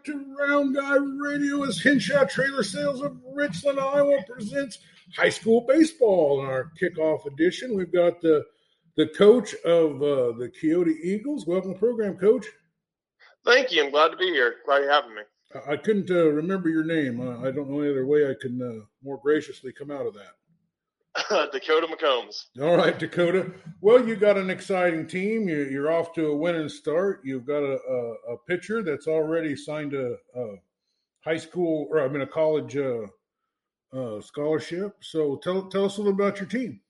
back to Round Guy Radio as Henshaw Trailer Sales of Richland, Iowa presents high school baseball in our kickoff edition. We've got the the coach of uh, the Keota Eagles. Welcome to the program, Coach. Thank you. I'm glad to be here. Glad you're having me. I, I couldn't uh, remember your name. Uh, I don't know any other way I can uh, more graciously come out of that. Dakota McCombs. All right, Dakota. Well, you got an exciting team. You're, you're off to a winning start. You've got a, a, a pitcher that's already signed a, a, high school, or I mean, a college uh, uh, scholarship. So tell tell us a little about your team.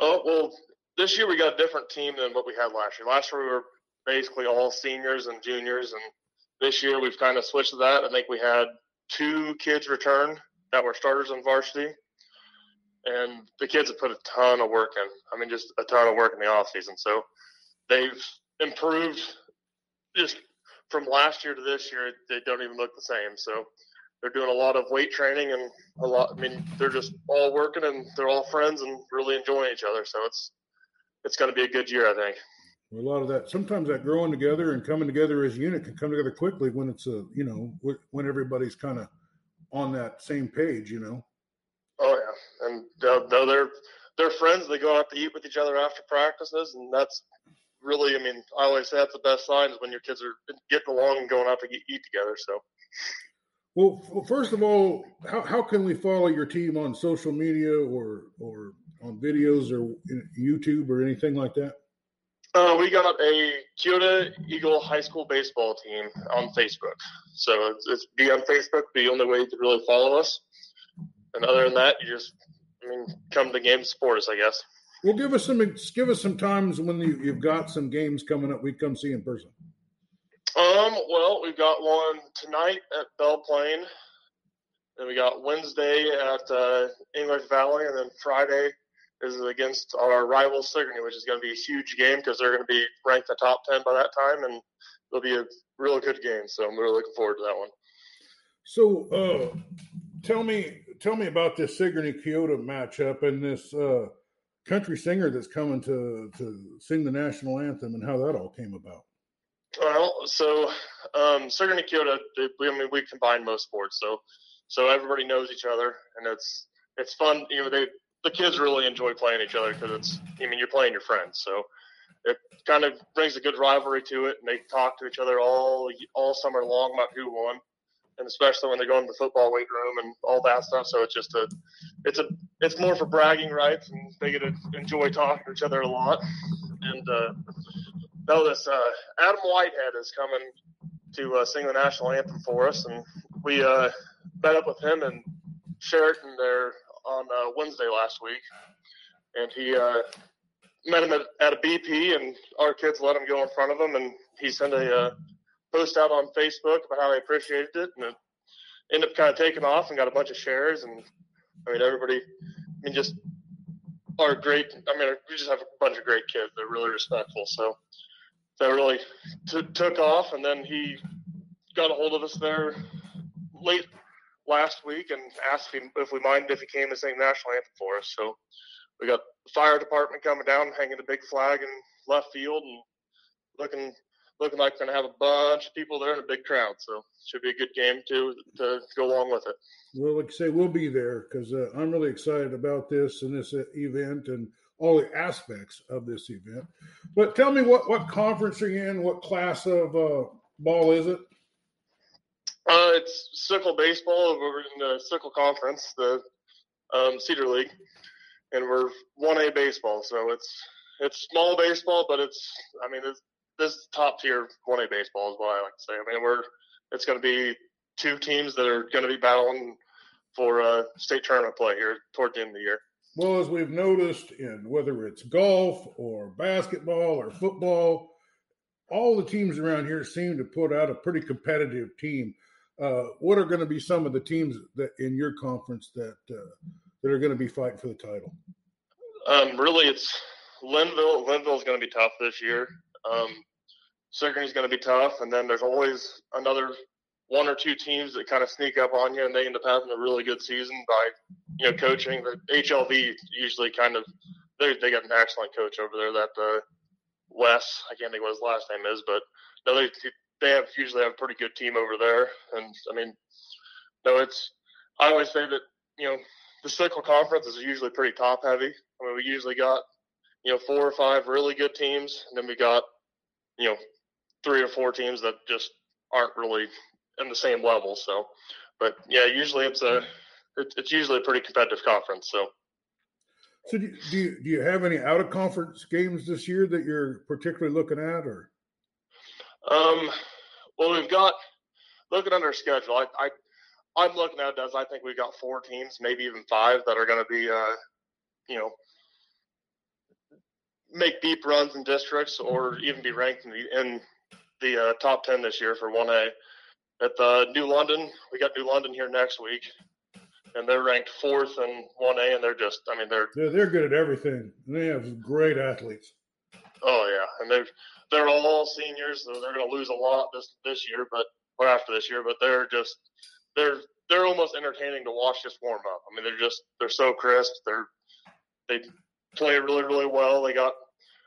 Oh well, this year we got a different team than what we had last year. Last year we were basically all seniors and juniors, and this year we've kind of switched to that. I think we had two kids return that were starters on varsity and the kids have put a ton of work in. I mean, just a ton of work in the off season. So they've improved just from last year to this year. They don't even look the same. So they're doing a lot of weight training and a lot. I mean, they're just all working and they're all friends and really enjoying each other. So it's it's going to be a good year, I think. A lot of that, sometimes that growing together and coming together as a unit can come together quickly when it's a, you know, when everybody's kind of on that same page, you know. Oh yeah, and uh, though they're they're friends, they go out to eat with each other after practices, and that's really, I mean, I always say that's the best sign is when your kids are getting along and going out to eat together. So. Well, well, first of all, how, how can we follow your team on social media or or on videos or YouTube or anything like that? Uh, we got a Keota Eagle High School baseball team on Facebook. So it's, it's be on Facebook, the only way to really follow us. And other than that, you just, I mean, come to games, support us, I guess. Well, give us some give us some times when you, you've got some games coming up. We come see in person. Um. Well, we've got one tonight at Belle Plaine. Then we got Wednesday at uh, English Valley, and then Friday is against our rival Sigourney, which is going to be a huge game because they're going to be ranked the top ten by that time, and it'll be a real good game. So I'm really looking forward to that one. So, uh, tell me, tell me about this Sigourney Keota matchup and this uh, country singer that's coming to to sing the national anthem and how that all came about. Well, so um, Sigourney Keota, we, I mean, we combine most sports, so so everybody knows each other, and it's it's fun. You know, they the kids really enjoy playing each other because it's I mean you're playing your friends, so it kind of brings a good rivalry to it, and they talk to each other all all summer long about who won and especially when they go into the football weight room and all that stuff. So it's just a, it's a, it's more for bragging rights, and they get to enjoy talking to each other a lot. And uh, no, this uh, Adam Whitehead is coming to uh, sing the national anthem for us, and we uh, met up with him in Sheraton there on uh, Wednesday last week, and he uh, met him at, at a BP, and our kids let him go in front of him, and he sent a uh, post out on Facebook about how I appreciated it, and it ended up kind of taking off and got a bunch of shares. And I mean, everybody, I mean, just are great. I mean, we just have a bunch of great kids. They're really respectful. So that really t- took off. And then he got a hold of us there late last week and asked if, if we minded if he came to sing national anthem for us. So we got the fire department coming down, hanging the big flag in left field, and looking looking like we're going to have a bunch of people there and a big crowd. So should be a good game to, to go along with it. Well, like I say, we'll be there because uh, I'm really excited about this and this uh, event and all the aspects of this event. But tell me what what conference are you in? What class of uh, ball is it? Uh, it's SICL baseball. We're in the SICL conference, the um, Cedar League, and we're one A baseball. So it's it's small baseball, but it's I mean it's this top tier 1A baseball is what I like to say. I mean, we're it's going to be two teams that are going to be battling for uh, state tournament play here toward the end of the year. Well, as we've noticed in whether it's golf or basketball or football, all the teams around here seem to put out a pretty competitive team. Uh, what are going to be some of the teams that in your conference that uh, that are going to be fighting for the title? Um, really, it's Lynnville. Lynnville is going to be tough this year. Um, is going to be tough, and then there's always another one or two teams that kind of sneak up on you, and they end up having a really good season by you know coaching. The HLV usually kind of they they got an excellent coach over there. That uh, Wes, I can't think what his last name is, but no, they they have usually have a pretty good team over there. And I mean, no, it's I always say that you know the SICL Conference is usually pretty top heavy. I mean, we usually got you know four or five really good teams, and then we got you know three or four teams that just aren't really in the same level. So, but yeah, usually it's a it's usually a pretty competitive conference. So. So do, do you do you have any out of conference games this year that you're particularly looking at, or? Um, well, we've got looking at our schedule. I, I I'm looking at it as I think we've got four teams, maybe even five, that are going to be, uh, you know, make deep runs in districts or even be ranked in the, in the uh, top ten this year for one A. At the New London, we got New London here next week and they're ranked fourth in one A, and they're just, I mean, they're they're, they're good at everything. They have great athletes. Oh yeah, and they're they're all seniors, so they're going to lose a lot this this year, but or after this year, but they're just they're they're almost entertaining to watch just warm up. I mean, they're just they're so crisp. They're they play really really well. They got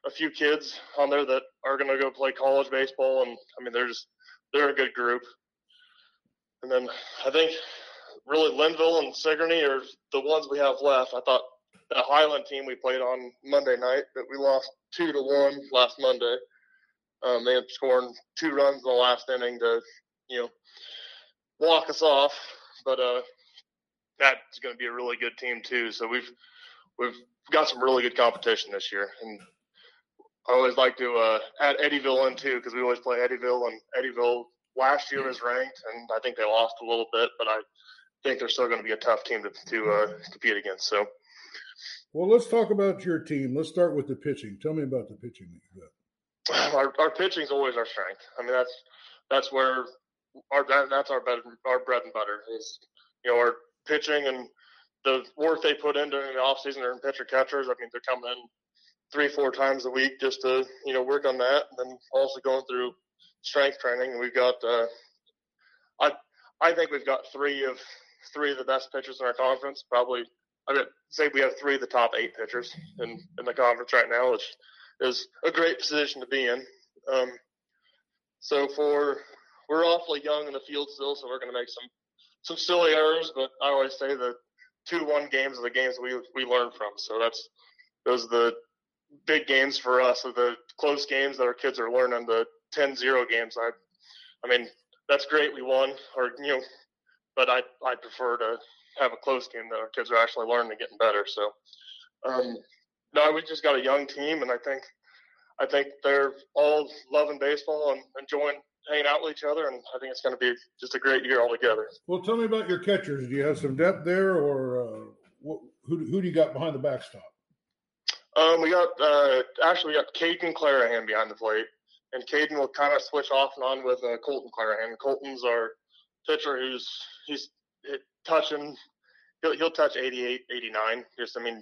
a few kids on there that are going to go play college baseball, and I mean, they're just they're a good group. And then I think really Lynnville and Sigourney are the ones we have left. I thought the Highland team we played on Monday night that we lost two to one last Monday. Um, they had scored two runs in the last inning to, you know, walk us off. But uh, that's going to be a really good team too. So we've we've got some really good competition this year, and I always like to uh, add Eddyville in too because we always play Eddyville, and Eddyville last year was ranked, and I think they lost a little bit, but I think they're still going to be a tough team to, to uh, compete against. So, well, let's talk about your team. Let's start with the pitching. Tell me about the pitching that you got. Our, our pitching is always our strength. I mean, that's that's where our that, that's our bread our bread and butter is you know our pitching and the work they put in during the off season and pitcher catchers. I mean, they're coming in three four times a week just to you know work on that, and then also going through strength training. We've got uh, I I think we've got three of three of the best pitchers in our conference. Probably, I mean, say we have three of the top eight pitchers in, in the conference right now, which is a great position to be in. Um, so for we're awfully young in the field still, so we're going to make some some silly errors. But I always say the two one games are the games we we learn from. So that's those are the big games for us, are the close games that our kids are learning. The 10-0 games, I I mean that's great. We won, or you know, but I I prefer to have a close game that our kids are actually learning and getting better. So, um, no, we just got a young team, and I think I think they're all loving baseball and enjoying hanging out with each other, and I think it's going to be just a great year altogether. Well, tell me about your catchers. Do you have some depth there, or uh, who who do you got behind the backstop? Um, we got uh, actually we got Caden Clarahan behind the plate, and Caden will kind of switch off and on with uh, Colton Clarahan. Colton's our pitcher who's he's touching. He'll he'll touch 88, 89. Just I mean,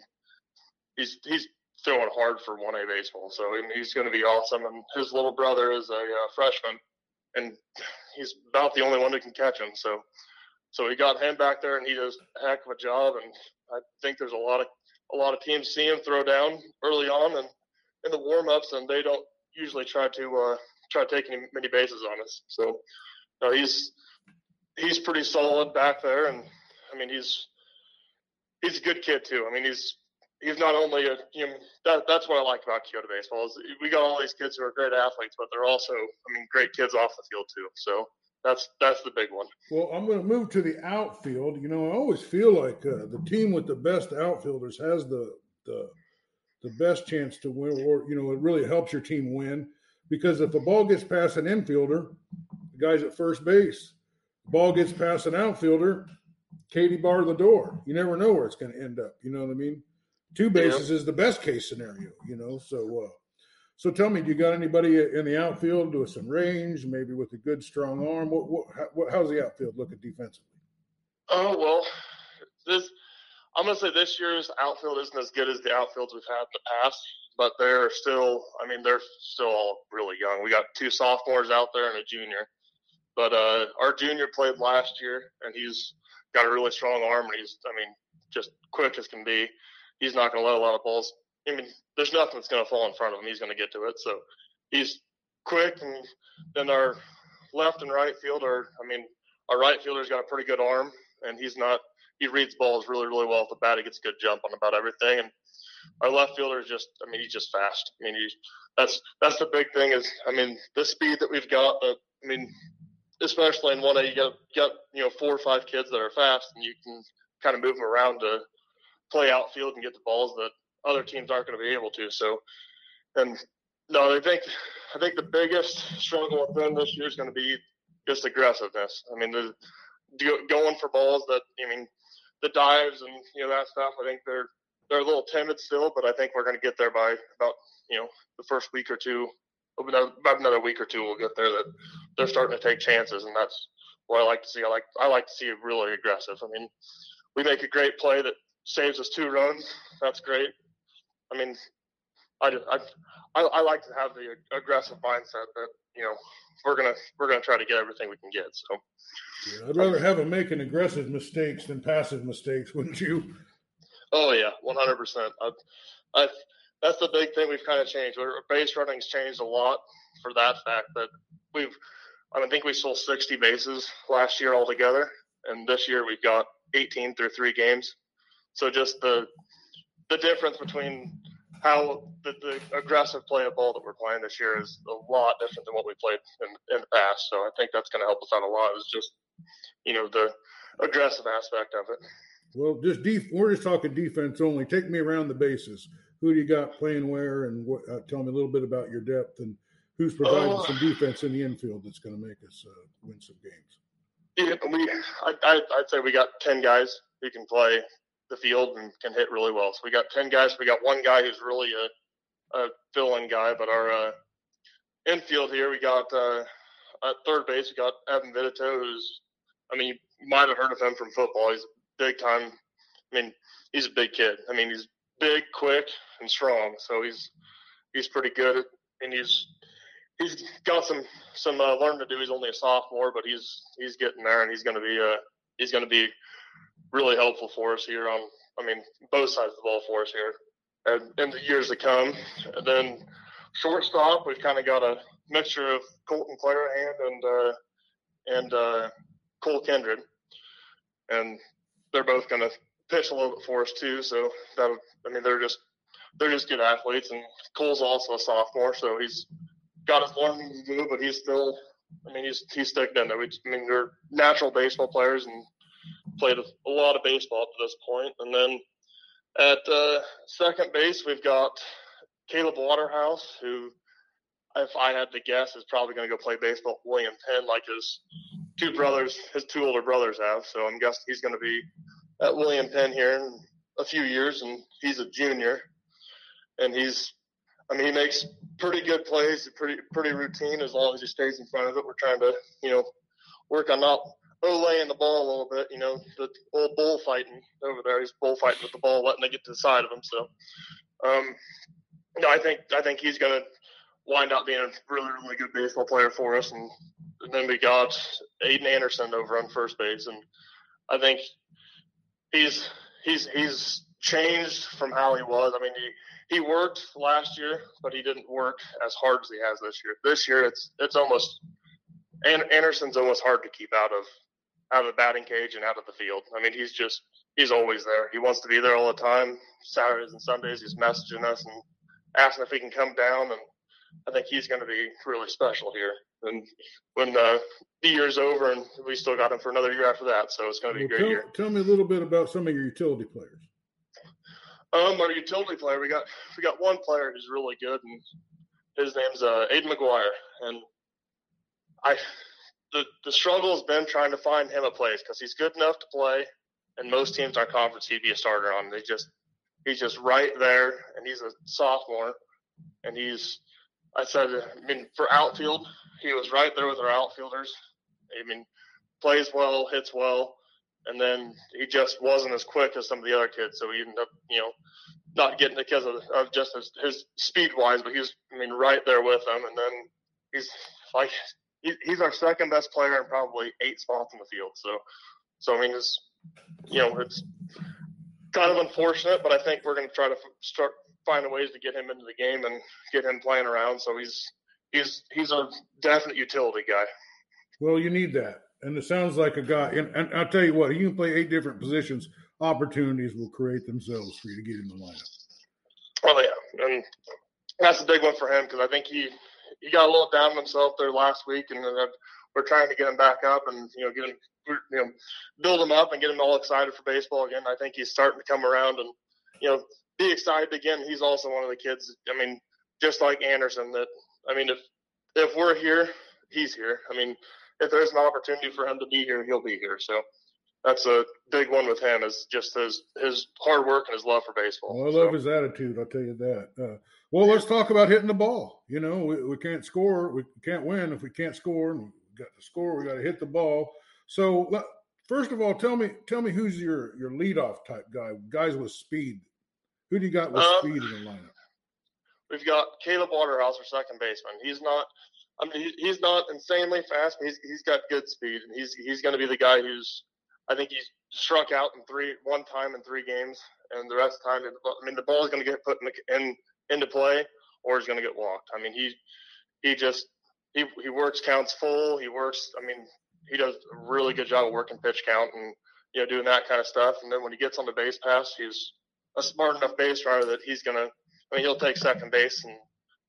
he's he's throwing hard for one A baseball, so he's going to be awesome. And his little brother is a uh, freshman, and he's about the only one that can catch him. So so we got him back there, and he does a heck of a job. And I think there's a lot of a lot of teams see him throw down early on and in the warm ups, and they don't usually try to uh, try to take any many bases on us. So no, he's he's pretty solid back there, and I mean he's he's a good kid too. I mean he's he's not only a you know that that's what I like about Keota baseball is we got all these kids who are great athletes, but they're also I mean great kids off the field too. So that's that's the big one. Well, I'm going to move to the outfield. You know, I always feel like uh, the team with the best outfielders has the the the best chance to win, or you know, it really helps your team win because if the ball gets past an infielder, the guy's at first base ball gets past an outfielder, Katie bar the door. You never know where it's going to end up. You know what I mean? Two bases yeah. is the best case scenario. You know, so uh, so tell me, do you got anybody in the outfield with some range, maybe with a good strong arm? What, what, how, how's the outfield looking defensively? Oh well, this I'm to say this year's outfield isn't as good as the outfields we've had in the past, but they're still. I mean, they're still all really young. We got two sophomores out there and a junior. But uh, our junior played last year, and he's got a really strong arm, and he's, I mean, just quick as can be. He's not to let a lot of balls. I mean, there's nothing that's going to fall in front of him. He's going to get to it. So he's quick, and then our left and right field are, I mean, our right fielder's got a pretty good arm, and he's not. He reads balls really, really well at the bat. He gets a good jump on about everything, and our left fielder is just. I mean, he's just fast. I mean, he, that's that's the big thing. Is I mean, the speed that we've got. I mean, especially in one A, you got got you know four or five kids that are fast, and you can kind of move them around to play outfield and get the balls that other teams aren't going to be able to. So, and no, I think I think the biggest struggle with them this year is going to be just aggressiveness. I mean, the going for balls that I mean, the dives and you know that stuff. I think they're they're a little timid still, but I think we're going to get there by about you know the first week or two. About another week or two, we'll get there. That they're starting to take chances, and that's what I like to see. I like I like to see it really aggressive. I mean, we make a great play that saves us two runs. That's great. I mean, I, I, I like to have the aggressive mindset that you know we're gonna we're gonna try to get everything we can get. So yeah, I'd rather have them making aggressive mistakes than passive mistakes, wouldn't you? Oh yeah, one hundred percent. I, that's the big thing we've kind of changed. Our base running's changed a lot for that fact that we've. I think we sold sixty bases last year altogether, and this year we've got eighteen through three games. So just the the difference between how the, the aggressive play of ball that we're playing this year is a lot different than what we played in, in the past. So I think that's going to help us out a lot. Is just you know the aggressive aspect of it. Well, just def- we're just talking defense only. Take me around the bases. Who do you got playing where, and what, uh, tell me a little bit about your depth and who's providing uh, some defense in the infield that's going to make us uh, win some games. Yeah, we. I, I'd say we got ten guys who can play the field and can hit really well. So we got 10 guys. We got one guy who's really a, a fill-in guy, but our uh, infield here, we got uh, at third base, we got Evan Vidito, who's, I mean, you might have heard of him from football. He's big time. I mean, he's a big kid. I mean, he's big, quick, and strong. So he's he's pretty good, and he's he's got some some uh, learning to do. He's only a sophomore, but he's he's getting there, and he's going to be uh he's going to be really helpful for us here on, I mean, both sides of the ball for us here and in the years to come. And then shortstop, we've kind of got a mixture of Colton Clarahan and uh, and uh, Cole Kindred, and they're both going to pitch a little bit for us too. So that I mean, they're just they're just good athletes, and Cole's also a sophomore, so he's got his learning to do, but he's still. I mean, he's he's sticking in there. We, I mean, they're natural baseball players, and played a lot of baseball up to this point. And then at uh, second base, we've got Caleb Waterhouse, who, if I had to guess, is probably going to go play baseball William Penn, like his two brothers, his two older brothers have. So I'm guessing he's going to be at William Penn here in a few years, and he's a junior, and he's, I mean, he makes pretty good plays, pretty pretty routine as long as he stays in front of it. We're trying to, you know, work on not laying the ball a little bit. You know, the old bullfighting over there. He's bullfighting with the ball, letting it get to the side of him. So, um, no, I think I think he's going to wind up being a really really good baseball player for us. And, and then we got Aiden Anderson over on first base, and I think he's he's he's changed from how he was. I mean, he he worked last year, but he didn't work as hard as he has this year. This year, it's it's almost Anderson's almost hard to keep out of out of the batting cage and out of the field. I mean, he's just he's always there. He wants to be there all the time. Saturdays and Sundays, he's messaging us and asking if he can come down. And I think he's going to be really special here. And when uh, the year's over, and we still got him for another year after that, so it's going to be well, a great tell, year. Tell me a little bit about some of your utility players. Um, our utility player, we got we got one player who's really good, and his name's uh, Aiden McGuire, and I the the struggle has been trying to find him a place because he's good enough to play, and most teams in our conference he'd be a starter on. They just he's just right there, and he's a sophomore, and he's I said I mean for outfield he was right there with our outfielders. I mean plays well, hits well, and then he just wasn't as quick as some of the other kids, so he ended up you know not getting it because of, of just his, his speed wise, but he was I mean right there with them, and then he's like he's our second best player in probably eight spots in the field. So, so I mean, it's you know, it's kind of unfortunate, but I think we're going to try to start finding ways to get him into the game and get him playing around. So he's he's he's a definite utility guy. Well, you need that, and it sounds like a guy. And, and I'll tell you what, you can play eight different positions. Opportunities will create themselves for you to get in the lineup. Oh yeah, and that's a big one for him because I think he he got a little down on himself there last week, and we're trying to get him back up and you know get him you know build him up and get him all excited for baseball again. I think he's starting to come around and you know be excited again. He's also one of the kids. I mean, just like Anderson. That I mean, if if we're here, he's here. I mean, if there's an opportunity for him to be here, he'll be here. So that's a big one with him is just his his hard work and his love for baseball. Well, I love so. his attitude. I'll tell you that. Uh, well, let's talk about hitting the ball. You know, we, we can't score, we can't win if we can't score, and we got to score. We got to hit the ball. So, first of all, tell me tell me who's your your leadoff type guy, guys with speed. Who do you got with um, speed in the lineup? We've got Caleb Waterhouse, our second baseman. He's not. I mean, he's not insanely fast, but he's he's got good speed, and he's he's going to be the guy who's. I think he's struck out in three one time in three games, and the rest of the time, I mean, the ball is going to get put in, the, in into play, or he's going to get walked. I mean, he he just he he works counts full. He works. I mean, he does a really good job of working pitch count and you know doing that kind of stuff. And then when he gets on the base pass, he's a smart enough base runner that he's going to I mean, he'll take second base, and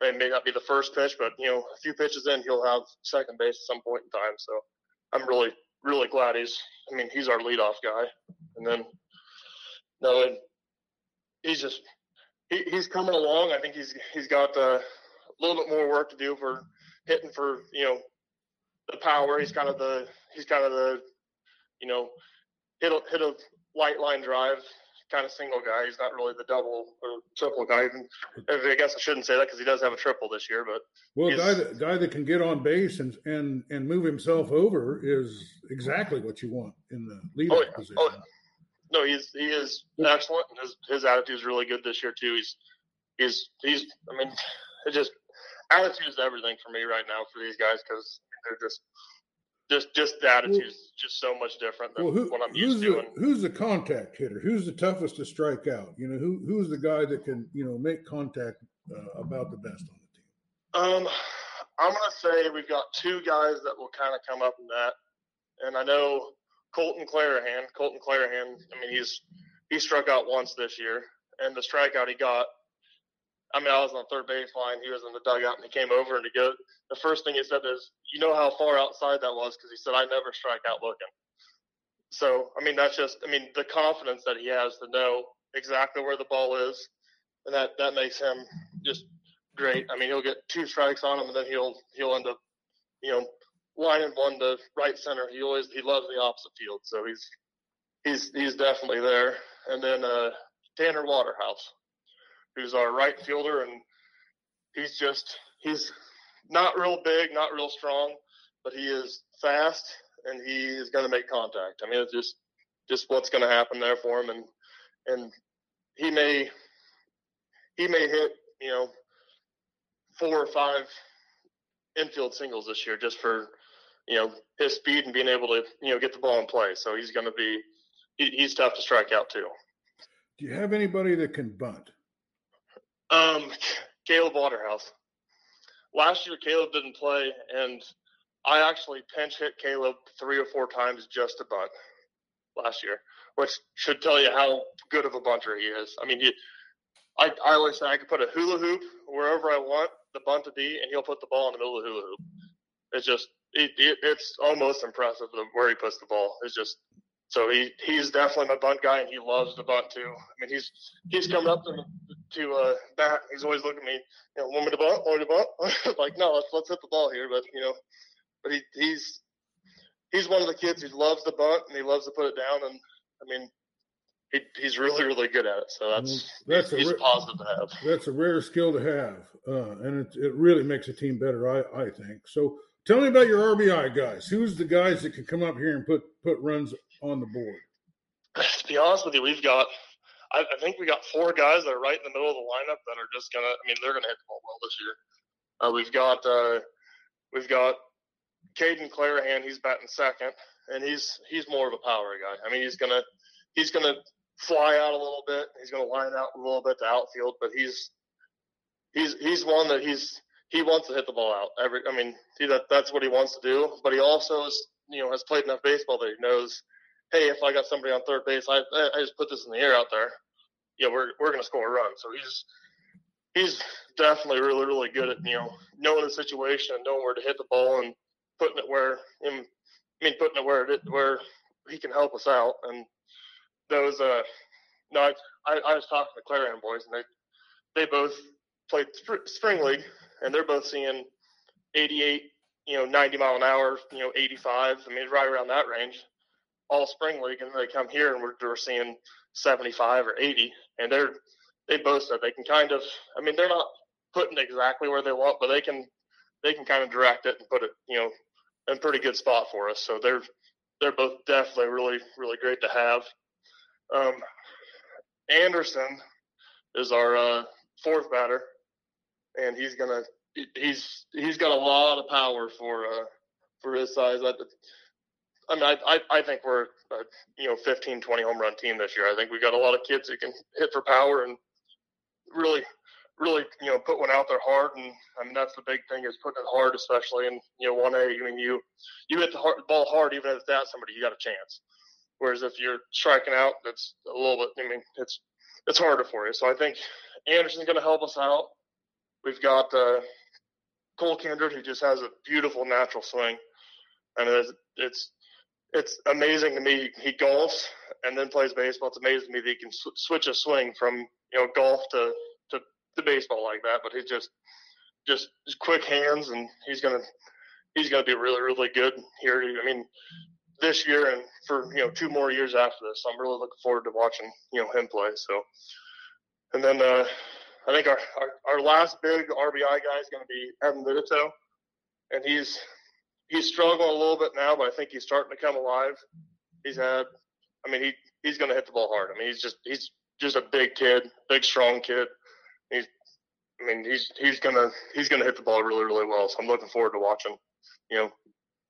it may not be the first pitch, but you know, a few pitches in, he'll have second base at some point in time. So I'm really, really glad he's. I mean, he's our leadoff guy, and then no, he's just he, he's coming along. I think he's he's got uh, a little bit more work to do for hitting for you know the power. He's kind of the he's kind of the you know hit a, hit a light line drive kind of single guy. He's not really the double or triple guy. Even, I guess I shouldn't say that because he does have a triple this year. But well, guy that guy that can get on base and and and move himself over is exactly what you want in the leader oh, yeah. position. Oh, no, he's he is excellent. His his attitude is really good this year too. He's he's he's. I mean, it just attitude is everything for me right now for these guys because they're just just just the attitude is just so much different than well, who, what I'm used to. The, who's the contact hitter? Who's the toughest to strike out? You know, who who's the guy that can you know make contact uh, about the best on the team? Um, I'm gonna say we've got two guys that will kind of come up in that, and I know Colton Clarahan. Colton Clarahan. I mean, he's he struck out once this year, and the strikeout he got I mean, I was on third baseline. He was in the dugout, and he came over and he go. The first thing he said is, "You know how far outside that was?" Because he said, "I never strike out looking." So, I mean, that's just, I mean, the confidence that he has to know exactly where the ball is, and that that makes him just great. I mean, he'll get two strikes on him, and then he'll he'll end up, lining one to right center. He always he loves the opposite field, so he's he's he's definitely there. And then uh, Tanner Waterhouse who's our right fielder, and he's just he's not real big, not real strong, but he is fast and he is going to make contact. I mean, it's just just what's going to happen there for him, and and he may he may hit you know four or five infield singles this year just for you know his speed and being able to you know get the ball in play. So he's going to be he, he's tough to strike out too. Do you have anybody that can bunt? Um, Caleb Waterhouse. Last year, Caleb didn't play, and I actually pinch hit Caleb three or four times just to bunt last year, which should tell you how good of a bunter he is. I mean, he, I, I always say I could put a hula hoop wherever I want the bunt to be, and he'll put the ball in the middle of the hula hoop. It's just, it, it, it's almost impressive where he puts the ball. It's just so he he's definitely my bunt guy, and he loves the bunt too. I mean, he's he's coming up to to uh, bat. He's always looking at me, you know, want me to bunt? Want me to bunt? like, no, let's let's hit the ball here. But you know, but he he's he's one of the kids who loves the bunt and he loves to put it down. And I mean, he, he's really really good at it. So that's that's he's, a he's positive to have. That's a rare skill to have, uh, and it it really makes a team better. I I think so. Tell me about your RBI guys. Who's the guys that can come up here and put put runs on the board? To be honest with you, we've got I, I, think we got four guys that are right in the middle of the lineup that are just gonna. I mean, they're gonna hit the ball well this year. Uh, we've got uh, we've got Caden Clarahan. He's batting second, and he's he's more of a power guy. I mean, he's gonna he's gonna fly out a little bit. He's gonna line out a little bit to outfield, but he's he's he's one that he's he wants to hit the ball out. Every, I mean, he, that that's what he wants to do. But he also is, you know, has played enough baseball that he knows, hey, if I got somebody on third base, I I just put this in the air out there. Yeah, we're we're gonna score a run. So he's he's definitely really really good at you know knowing the situation and knowing where to hit the ball and putting it where him. I mean putting it where it where he can help us out. And those uh no, I I, I was talking to Clarahan boys and they they both played spring league and they're both seeing 88, you know, 90 mile an hour, you know, 85. I mean, right around that range, all spring league, and they come here and we're, we're seeing 75 or 80, and they're they both said they can kind of. I mean, they're not putting exactly where they want, but they can they can kind of direct it and put it, you know, in pretty good spot for us. So they're they're both definitely really really great to have. Um, Anderson is our uh, fourth batter, and he's gonna he's he's got a lot of power for uh, for his size. I, I mean, I, I, think we're a, you know 15, 20 home run team this year. I think we've got a lot of kids who can hit for power and really really you know put one out there hard. And I mean that's the big thing is putting it hard, especially in you know one A. I mean you you hit the hard, ball hard, even if it's somebody, you got a chance. Whereas if you're striking out, that's a little bit. I mean, it's it's harder for you. So I think Anderson's going to help us out. We've got uh, Cole Kindred, who just has a beautiful natural swing, and it's it's, it's amazing to me. He golfs and then plays baseball. It's amazing to me that he can sw- switch a swing from you know golf to, to to baseball like that. But he's just just quick hands, and he's gonna he's gonna be really really good here. I mean, this year and for you know two more years after this. I'm really looking forward to watching you know him play. So, and then uh, I think our, our, our last big RBI guy is going to be Evan Vidito, and he's he's struggling a little bit now, but I think he's starting to come alive. He's had, I mean, he he's going to hit the ball hard. I mean, he's just he's just a big kid, big strong kid. He's, I mean, he's he's gonna he's gonna hit the ball really really well. So I'm looking forward to watching, you know,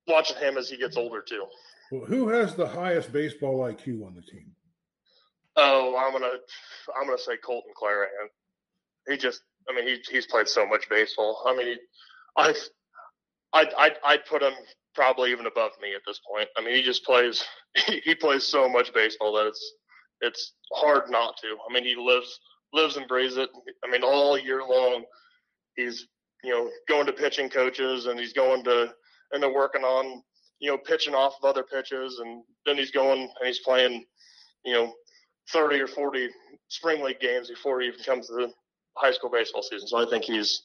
watching him as he gets older too. Well, who has the highest baseball IQ on the team? Oh, I'm gonna I'm gonna say Colton Clarahan. He just, I mean, he he's played so much baseball. I mean, he, I I I I'd put him probably even above me at this point. I mean, he just plays he, he plays so much baseball that it's it's hard not to. I mean, he lives lives and breathes it. I mean, all year long, he's you know going to pitching coaches and he's going to and they're working on you know, pitching off of other pitches, and then he's going and he's playing, you know, 30 or 40 spring league games before he even comes to the high school baseball season. So I think he's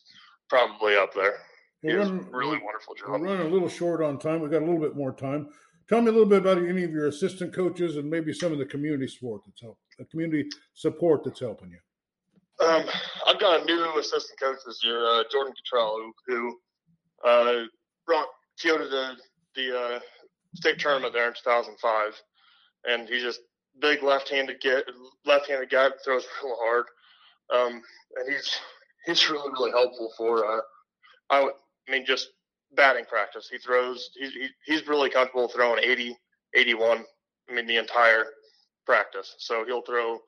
probably up there. He does really wonderful job. We're running a little short on time. We've got a little bit more time. Tell me a little bit about any of your assistant coaches and maybe some of the community support that's help, the community support that's helping you. Um, I've got a new assistant coach this year, uh, Jordan Cottrell, who, who uh, brought Keota to the uh, state tournament there in 2005, and he's just big left-handed get left-handed guy that throws real hard, um, and he's he's really really helpful for uh, I mean just batting practice. He throws he's he, he's really comfortable throwing 80, 81. I mean the entire practice, so he'll throw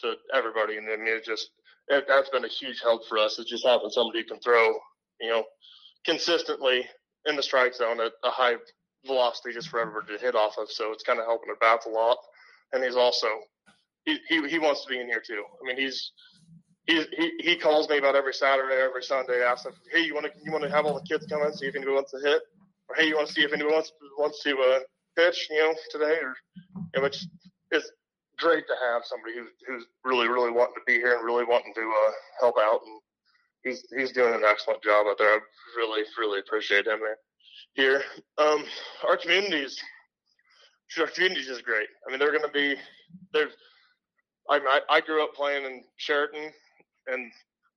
to everybody, and mean it's just it, that's been a huge help for us. It's just having somebody who can throw you know consistently in the strike zone at a high velocity just for everybody to hit off of. So it's kind of helping the bats a lot. And he's also he, he he wants to be in here too. I mean he's he he he calls me about every Saturday, every Sunday, asks if hey you want to you want to have all the kids come in see if anybody wants to hit, or hey you want to see if anybody wants wants to uh, pitch you know today or which is great to have somebody who's who's really really wanting to be here and really wanting to uh, help out and he's he's doing an excellent job out there. I really really appreciate him there. Here, um, our communities, our communities is great. I mean, they're going to be there's. I, I grew up playing in Sheraton, and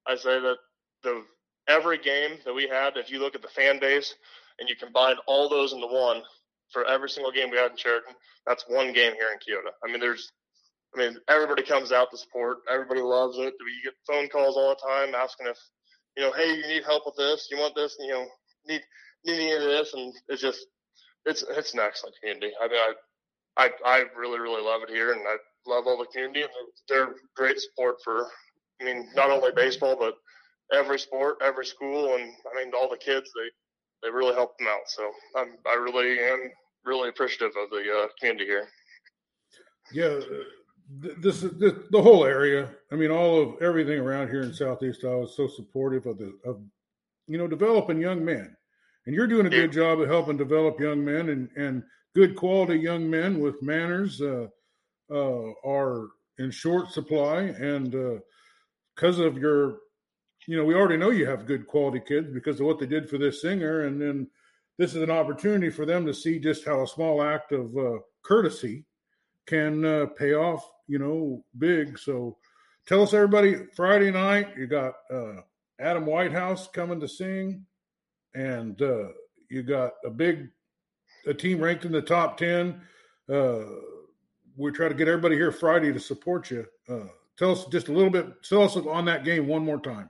I say that the every game that we had, if you look at the fan base and you combine all those into one for every single game we had in Sheraton, that's one game here in Keota. I mean, there's I mean, everybody comes out to support. Everybody loves it. We get phone calls all the time asking if, you know, hey, you need help with this? You want this? You know, need need any of this? And it's just, it's it's an excellent community. I mean, I I I really really love it here, and I love all the community, they're great support for. I mean, not only baseball, but every sport, every school, and I mean all the kids. They they really help them out. So I'm I really am really appreciative of the uh, community here. Yeah, this is the, the whole area. I mean, all of everything around here in Southeast Iowa is so supportive of the of you know developing young men, and you're doing a good job of helping develop young men and and good quality young men with manners uh, uh, are in short supply, and because uh, of your, you know, we already know you have good quality kids because of what they did for this singer, and then this is an opportunity for them to see just how a small act of uh, courtesy can uh, pay off, you know, big. So tell us, everybody, Friday night, you got uh, Adam Whitehouse coming to sing, and uh, you got a big a team ranked in the top 10. Uh, we try to get everybody here Friday to support you. Uh, tell us just a little bit, tell us on that game one more time.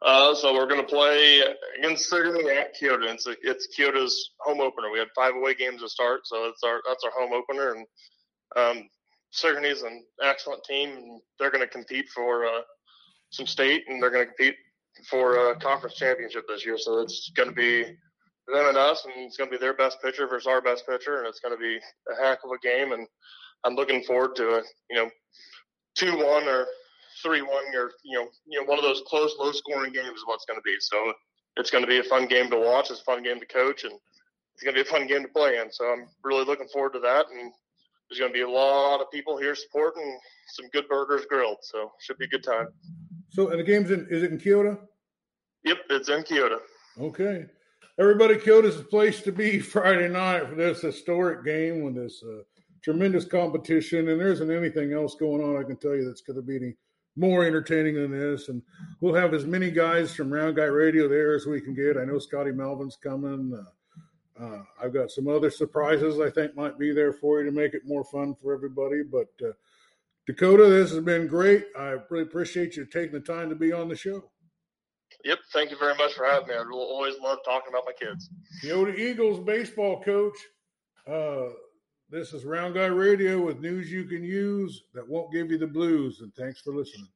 Uh, so we're going to play against Sigourney at Keota. It's, it's Keota's home opener. We had five away games to start, so it's our that's our home opener. And um, Sigourney's an excellent team. They're going to compete for uh, some state, and they're going to compete for a conference championship this year. So it's going to be them and us, and it's going to be their best pitcher versus our best pitcher, and it's going to be a heck of a game. And I'm looking forward to it. you know two one or three one or you know you know one of those close low scoring games is what's going to be. So it's going to be a fun game to watch. It's a fun game to coach, and it's going to be a fun game to play in. So I'm really looking forward to that. And there's going to be a lot of people here supporting some good burgers grilled. So should be a good time. So and the game's in is it in Keota? Yep, it's in Keota. Okay. Everybody, Keota's the place to be Friday night for this historic game with this uh, tremendous competition. And there isn't anything else going on, I can tell you, that's going to be any more entertaining than this. And we'll have as many guys from Round Guy Radio there as we can get. I know Scotty Melvin's coming. Uh, uh, I've got some other surprises I think might be there for you to make it more fun for everybody. But uh, Dakota, this has been great. I really appreciate you taking the time to be on the show. Yep. Thank you very much for having me. I will always love talking about my kids. Keota Eagles baseball coach. This is Round Guy Radio with news you can use that won't give you the blues. And thanks for listening.